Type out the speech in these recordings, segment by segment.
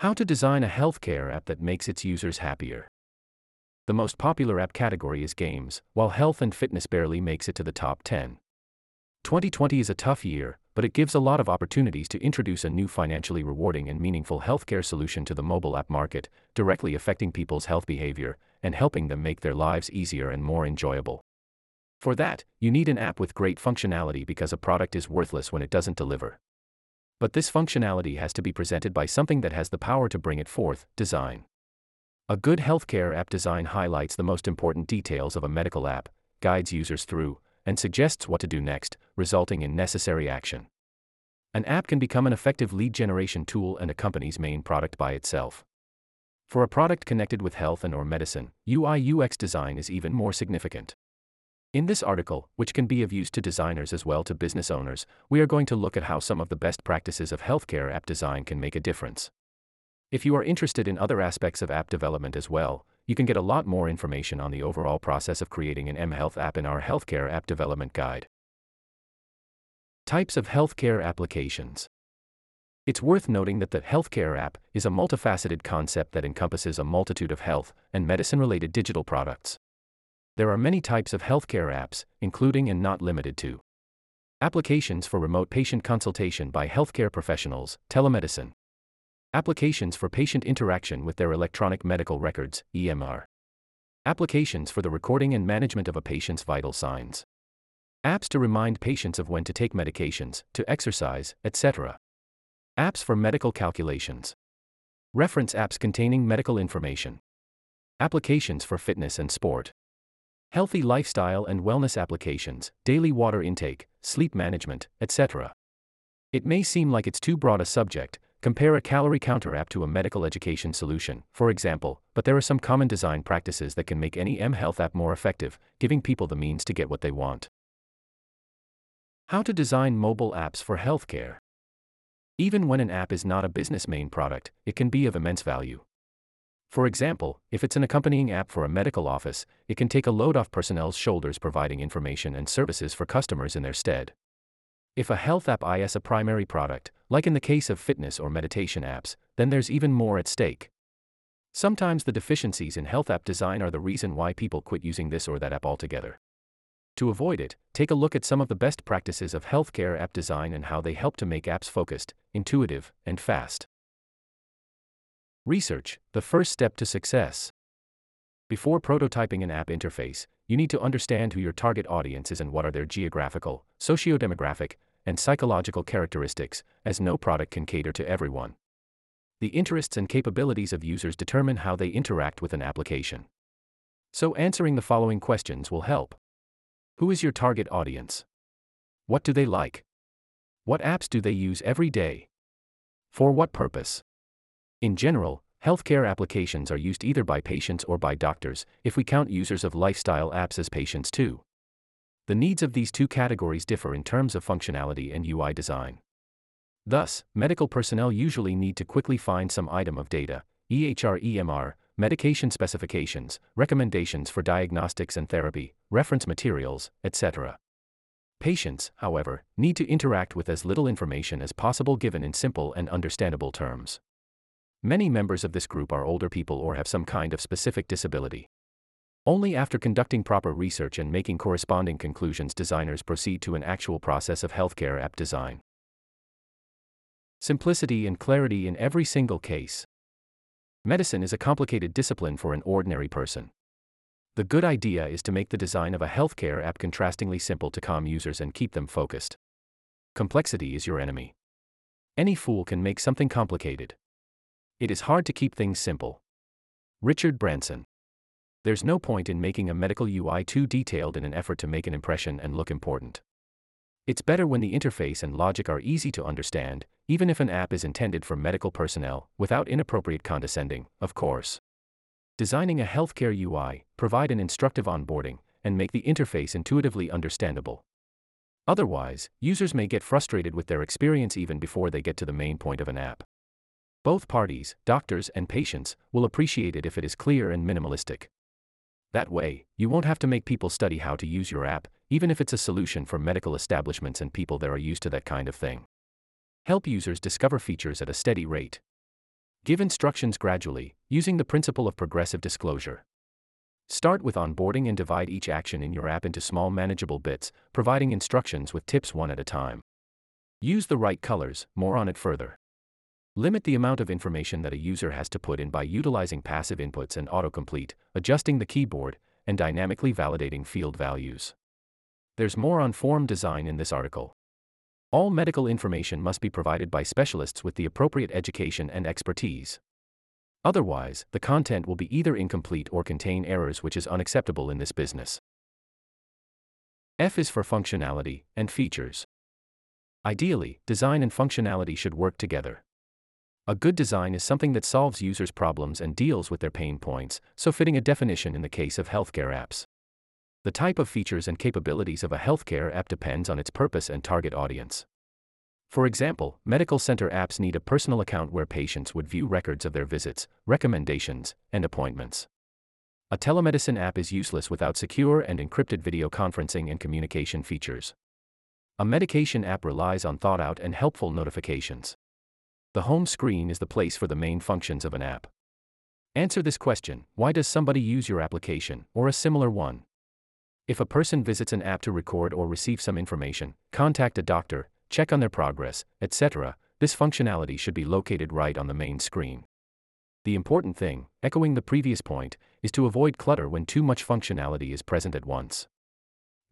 How to design a healthcare app that makes its users happier. The most popular app category is games, while health and fitness barely makes it to the top 10. 2020 is a tough year, but it gives a lot of opportunities to introduce a new financially rewarding and meaningful healthcare solution to the mobile app market, directly affecting people's health behavior and helping them make their lives easier and more enjoyable. For that, you need an app with great functionality because a product is worthless when it doesn't deliver. But this functionality has to be presented by something that has the power to bring it forth design. A good healthcare app design highlights the most important details of a medical app, guides users through, and suggests what to do next, resulting in necessary action. An app can become an effective lead generation tool and a company's main product by itself. For a product connected with health and or medicine, UI UX design is even more significant. In this article, which can be of use to designers as well to business owners, we are going to look at how some of the best practices of healthcare app design can make a difference. If you are interested in other aspects of app development as well, you can get a lot more information on the overall process of creating an mHealth app in our Healthcare App Development Guide. Types of Healthcare Applications It's worth noting that the healthcare app is a multifaceted concept that encompasses a multitude of health and medicine related digital products. There are many types of healthcare apps, including and not limited to applications for remote patient consultation by healthcare professionals, telemedicine, applications for patient interaction with their electronic medical records, EMR, applications for the recording and management of a patient's vital signs, apps to remind patients of when to take medications, to exercise, etc., apps for medical calculations, reference apps containing medical information, applications for fitness and sport healthy lifestyle and wellness applications, daily water intake, sleep management, etc. It may seem like it's too broad a subject, compare a calorie counter app to a medical education solution, for example, but there are some common design practices that can make any mHealth app more effective, giving people the means to get what they want. How to design mobile apps for healthcare. Even when an app is not a business main product, it can be of immense value. For example, if it's an accompanying app for a medical office, it can take a load off personnel's shoulders providing information and services for customers in their stead. If a health app is a primary product, like in the case of fitness or meditation apps, then there's even more at stake. Sometimes the deficiencies in health app design are the reason why people quit using this or that app altogether. To avoid it, take a look at some of the best practices of healthcare app design and how they help to make apps focused, intuitive, and fast. Research, the first step to success. Before prototyping an app interface, you need to understand who your target audience is and what are their geographical, socio-demographic, and psychological characteristics, as no product can cater to everyone. The interests and capabilities of users determine how they interact with an application. So, answering the following questions will help. Who is your target audience? What do they like? What apps do they use every day? For what purpose? In general, healthcare applications are used either by patients or by doctors, if we count users of lifestyle apps as patients too. The needs of these two categories differ in terms of functionality and UI design. Thus, medical personnel usually need to quickly find some item of data, EHR EMR, medication specifications, recommendations for diagnostics and therapy, reference materials, etc. Patients, however, need to interact with as little information as possible given in simple and understandable terms. Many members of this group are older people or have some kind of specific disability. Only after conducting proper research and making corresponding conclusions designers proceed to an actual process of healthcare app design. Simplicity and clarity in every single case. Medicine is a complicated discipline for an ordinary person. The good idea is to make the design of a healthcare app contrastingly simple to calm users and keep them focused. Complexity is your enemy. Any fool can make something complicated. It is hard to keep things simple. Richard Branson. There's no point in making a medical UI too detailed in an effort to make an impression and look important. It's better when the interface and logic are easy to understand, even if an app is intended for medical personnel, without inappropriate condescending, of course. Designing a healthcare UI, provide an instructive onboarding, and make the interface intuitively understandable. Otherwise, users may get frustrated with their experience even before they get to the main point of an app. Both parties, doctors and patients, will appreciate it if it is clear and minimalistic. That way, you won't have to make people study how to use your app, even if it's a solution for medical establishments and people that are used to that kind of thing. Help users discover features at a steady rate. Give instructions gradually, using the principle of progressive disclosure. Start with onboarding and divide each action in your app into small manageable bits, providing instructions with tips one at a time. Use the right colors, more on it further. Limit the amount of information that a user has to put in by utilizing passive inputs and autocomplete, adjusting the keyboard, and dynamically validating field values. There's more on form design in this article. All medical information must be provided by specialists with the appropriate education and expertise. Otherwise, the content will be either incomplete or contain errors, which is unacceptable in this business. F is for functionality and features. Ideally, design and functionality should work together. A good design is something that solves users' problems and deals with their pain points, so fitting a definition in the case of healthcare apps. The type of features and capabilities of a healthcare app depends on its purpose and target audience. For example, medical center apps need a personal account where patients would view records of their visits, recommendations, and appointments. A telemedicine app is useless without secure and encrypted video conferencing and communication features. A medication app relies on thought out and helpful notifications. The home screen is the place for the main functions of an app. Answer this question Why does somebody use your application, or a similar one? If a person visits an app to record or receive some information, contact a doctor, check on their progress, etc., this functionality should be located right on the main screen. The important thing, echoing the previous point, is to avoid clutter when too much functionality is present at once.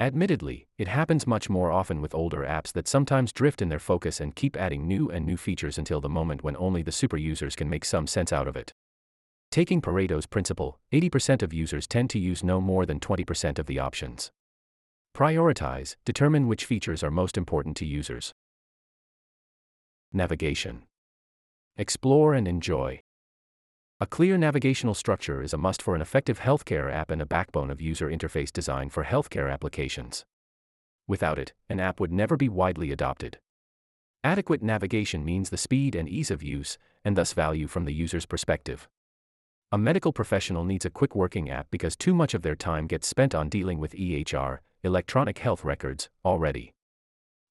Admittedly, it happens much more often with older apps that sometimes drift in their focus and keep adding new and new features until the moment when only the super users can make some sense out of it. Taking Pareto's principle, 80% of users tend to use no more than 20% of the options. Prioritize, determine which features are most important to users. Navigation. Explore and enjoy. A clear navigational structure is a must for an effective healthcare app and a backbone of user interface design for healthcare applications. Without it, an app would never be widely adopted. Adequate navigation means the speed and ease of use, and thus value from the user's perspective. A medical professional needs a quick working app because too much of their time gets spent on dealing with EHR, electronic health records, already.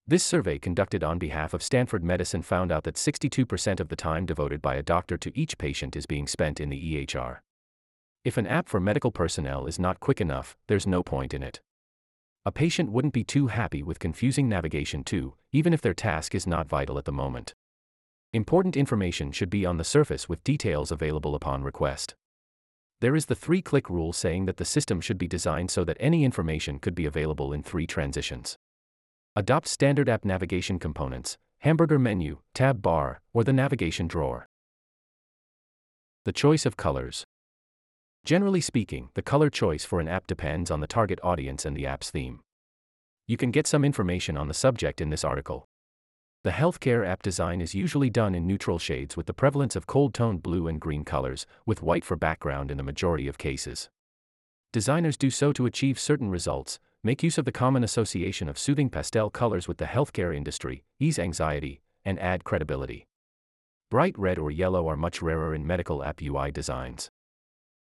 This survey conducted on behalf of Stanford Medicine found out that 62% of the time devoted by a doctor to each patient is being spent in the EHR. If an app for medical personnel is not quick enough, there's no point in it. A patient wouldn't be too happy with confusing navigation too, even if their task is not vital at the moment. Important information should be on the surface with details available upon request. There is the three click rule saying that the system should be designed so that any information could be available in three transitions. Adopt standard app navigation components, hamburger menu, tab bar, or the navigation drawer. The choice of colors. Generally speaking, the color choice for an app depends on the target audience and the app's theme. You can get some information on the subject in this article. The healthcare app design is usually done in neutral shades with the prevalence of cold toned blue and green colors, with white for background in the majority of cases. Designers do so to achieve certain results, make use of the common association of soothing pastel colors with the healthcare industry, ease anxiety, and add credibility. Bright red or yellow are much rarer in medical app UI designs.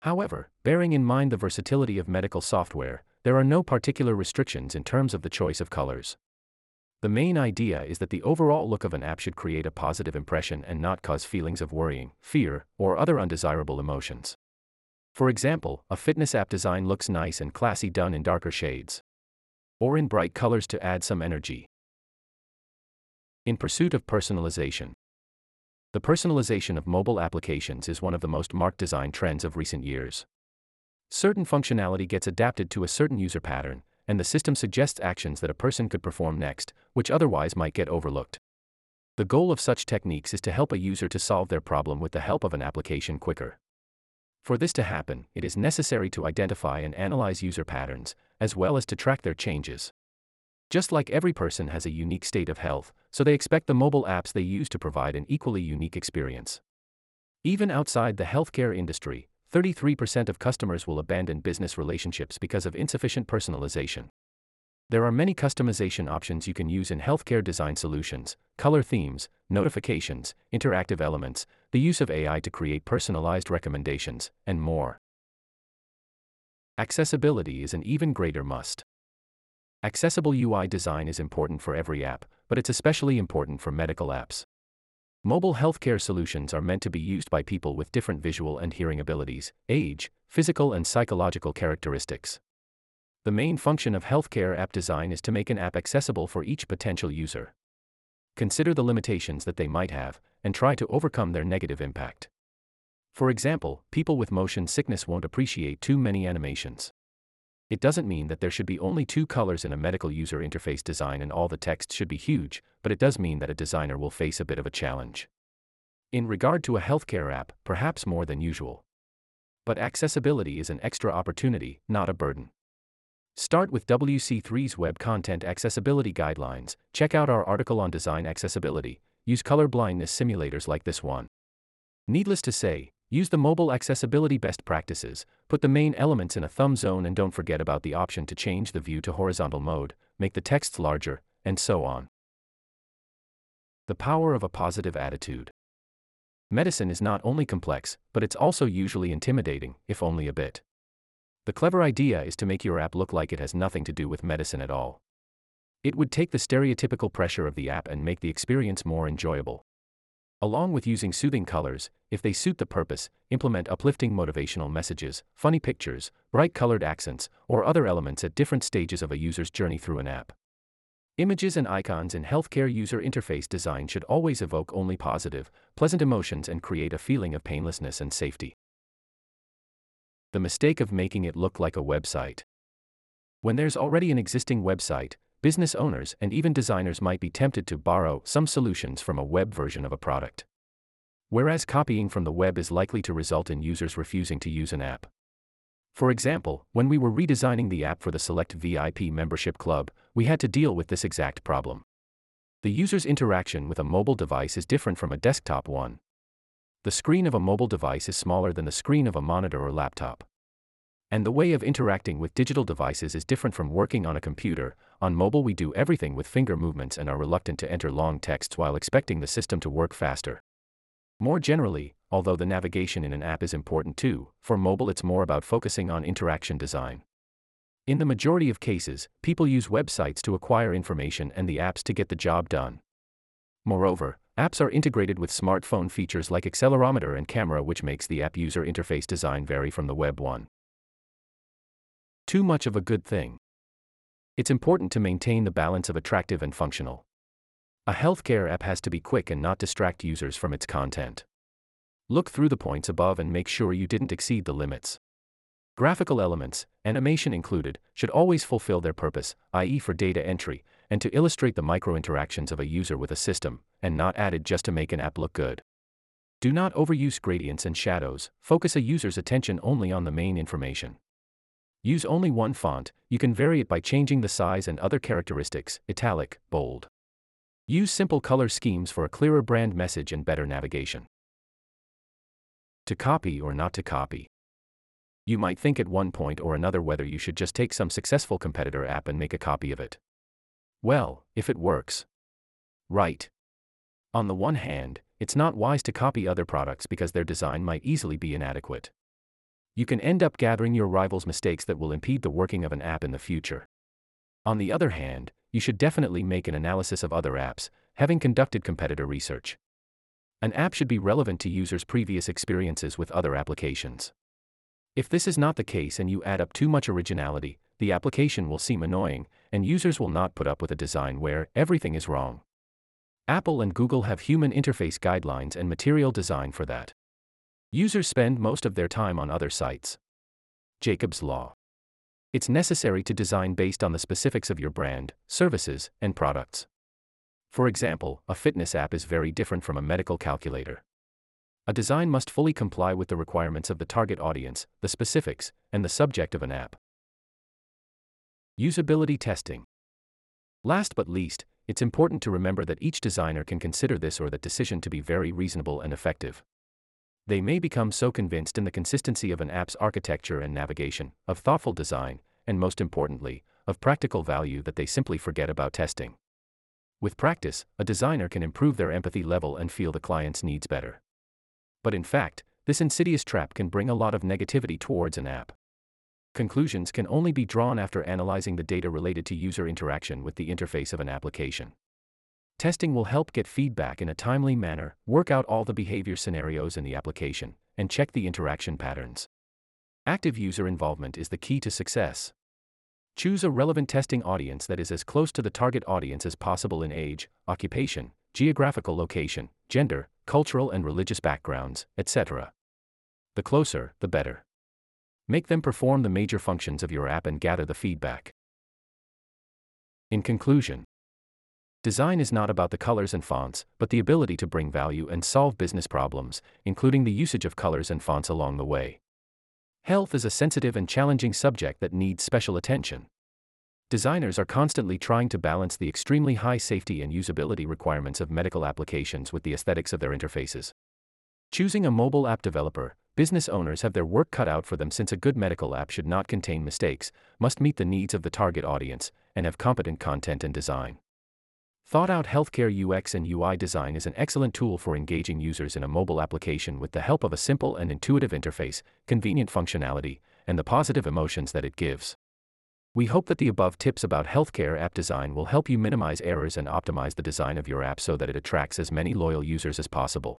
However, bearing in mind the versatility of medical software, there are no particular restrictions in terms of the choice of colors. The main idea is that the overall look of an app should create a positive impression and not cause feelings of worrying, fear, or other undesirable emotions. For example, a fitness app design looks nice and classy done in darker shades or in bright colors to add some energy. In pursuit of personalization. The personalization of mobile applications is one of the most marked design trends of recent years. Certain functionality gets adapted to a certain user pattern, and the system suggests actions that a person could perform next, which otherwise might get overlooked. The goal of such techniques is to help a user to solve their problem with the help of an application quicker. For this to happen, it is necessary to identify and analyze user patterns, as well as to track their changes. Just like every person has a unique state of health, so they expect the mobile apps they use to provide an equally unique experience. Even outside the healthcare industry, 33% of customers will abandon business relationships because of insufficient personalization. There are many customization options you can use in healthcare design solutions color themes, notifications, interactive elements, the use of AI to create personalized recommendations, and more. Accessibility is an even greater must. Accessible UI design is important for every app, but it's especially important for medical apps. Mobile healthcare solutions are meant to be used by people with different visual and hearing abilities, age, physical and psychological characteristics. The main function of healthcare app design is to make an app accessible for each potential user. Consider the limitations that they might have, and try to overcome their negative impact. For example, people with motion sickness won't appreciate too many animations. It doesn't mean that there should be only two colors in a medical user interface design and all the text should be huge, but it does mean that a designer will face a bit of a challenge. In regard to a healthcare app, perhaps more than usual. But accessibility is an extra opportunity, not a burden. Start with WC3's Web Content Accessibility Guidelines, check out our article on design accessibility, use color blindness simulators like this one. Needless to say, Use the mobile accessibility best practices, put the main elements in a thumb zone and don't forget about the option to change the view to horizontal mode, make the text larger, and so on. The power of a positive attitude. Medicine is not only complex, but it's also usually intimidating, if only a bit. The clever idea is to make your app look like it has nothing to do with medicine at all. It would take the stereotypical pressure of the app and make the experience more enjoyable. Along with using soothing colors, if they suit the purpose, implement uplifting motivational messages, funny pictures, bright colored accents, or other elements at different stages of a user's journey through an app. Images and icons in healthcare user interface design should always evoke only positive, pleasant emotions and create a feeling of painlessness and safety. The mistake of making it look like a website. When there's already an existing website, business owners and even designers might be tempted to borrow some solutions from a web version of a product. Whereas copying from the web is likely to result in users refusing to use an app. For example, when we were redesigning the app for the Select VIP membership club, we had to deal with this exact problem. The user's interaction with a mobile device is different from a desktop one. The screen of a mobile device is smaller than the screen of a monitor or laptop. And the way of interacting with digital devices is different from working on a computer. On mobile, we do everything with finger movements and are reluctant to enter long texts while expecting the system to work faster. More generally, although the navigation in an app is important too, for mobile it's more about focusing on interaction design. In the majority of cases, people use websites to acquire information and the apps to get the job done. Moreover, apps are integrated with smartphone features like accelerometer and camera, which makes the app user interface design vary from the web one too much of a good thing. It's important to maintain the balance of attractive and functional. A healthcare app has to be quick and not distract users from its content. Look through the points above and make sure you didn't exceed the limits. Graphical elements, animation included, should always fulfill their purpose, i.e., for data entry, and to illustrate the micro interactions of a user with a system, and not added just to make an app look good. Do not overuse gradients and shadows, focus a user's attention only on the main information. Use only one font, you can vary it by changing the size and other characteristics, italic, bold. Use simple color schemes for a clearer brand message and better navigation. To copy or not to copy. You might think at one point or another whether you should just take some successful competitor app and make a copy of it. Well, if it works. Right. On the one hand, it's not wise to copy other products because their design might easily be inadequate you can end up gathering your rival's mistakes that will impede the working of an app in the future. On the other hand, you should definitely make an analysis of other apps, having conducted competitor research. An app should be relevant to users' previous experiences with other applications. If this is not the case and you add up too much originality, the application will seem annoying, and users will not put up with a design where everything is wrong. Apple and Google have human interface guidelines and material design for that. Users spend most of their time on other sites. Jakob's Law. It's necessary to design based on the specifics of your brand, services, and products. For example, a fitness app is very different from a medical calculator. A design must fully comply with the requirements of the target audience, the specifics, and the subject of an app. Usability testing. Last but least, it's important to remember that each designer can consider this or that decision to be very reasonable and effective they may become so convinced in the consistency of an app's architecture and navigation, of thoughtful design, and most importantly, of practical value that they simply forget about testing. With practice, a designer can improve their empathy level and feel the client's needs better. But in fact, this insidious trap can bring a lot of negativity towards an app. Conclusions can only be drawn after analyzing the data related to user interaction with the interface of an application. Testing will help get feedback in a timely manner, work out all the behavior scenarios in the application, and check the interaction patterns. Active user involvement is the key to success. Choose a relevant testing audience that is as close to the target audience as possible in age, occupation, geographical location, gender, cultural and religious backgrounds, etc. The closer, the better. Make them perform the major functions of your app and gather the feedback. In conclusion, design is not about the colors and fonts, but the ability to bring value and solve business problems, including the usage of colors and fonts along the way. Health is a sensitive and challenging subject that needs special attention. Designers are constantly trying to balance the extremely high safety and usability requirements of medical applications with the aesthetics of their interfaces. Choosing a mobile app developer, business owners have their work cut out for them since a good medical app should not contain mistakes, must meet the needs of the target audience, and have competent content and design. Thought out healthcare UX and UI design is an excellent tool for engaging users in a mobile application with the help of a simple and intuitive interface, convenient functionality, and the positive emotions that it gives. We hope that the above tips about healthcare app design will help you minimize errors and optimize the design of your app so that it attracts as many loyal users as possible.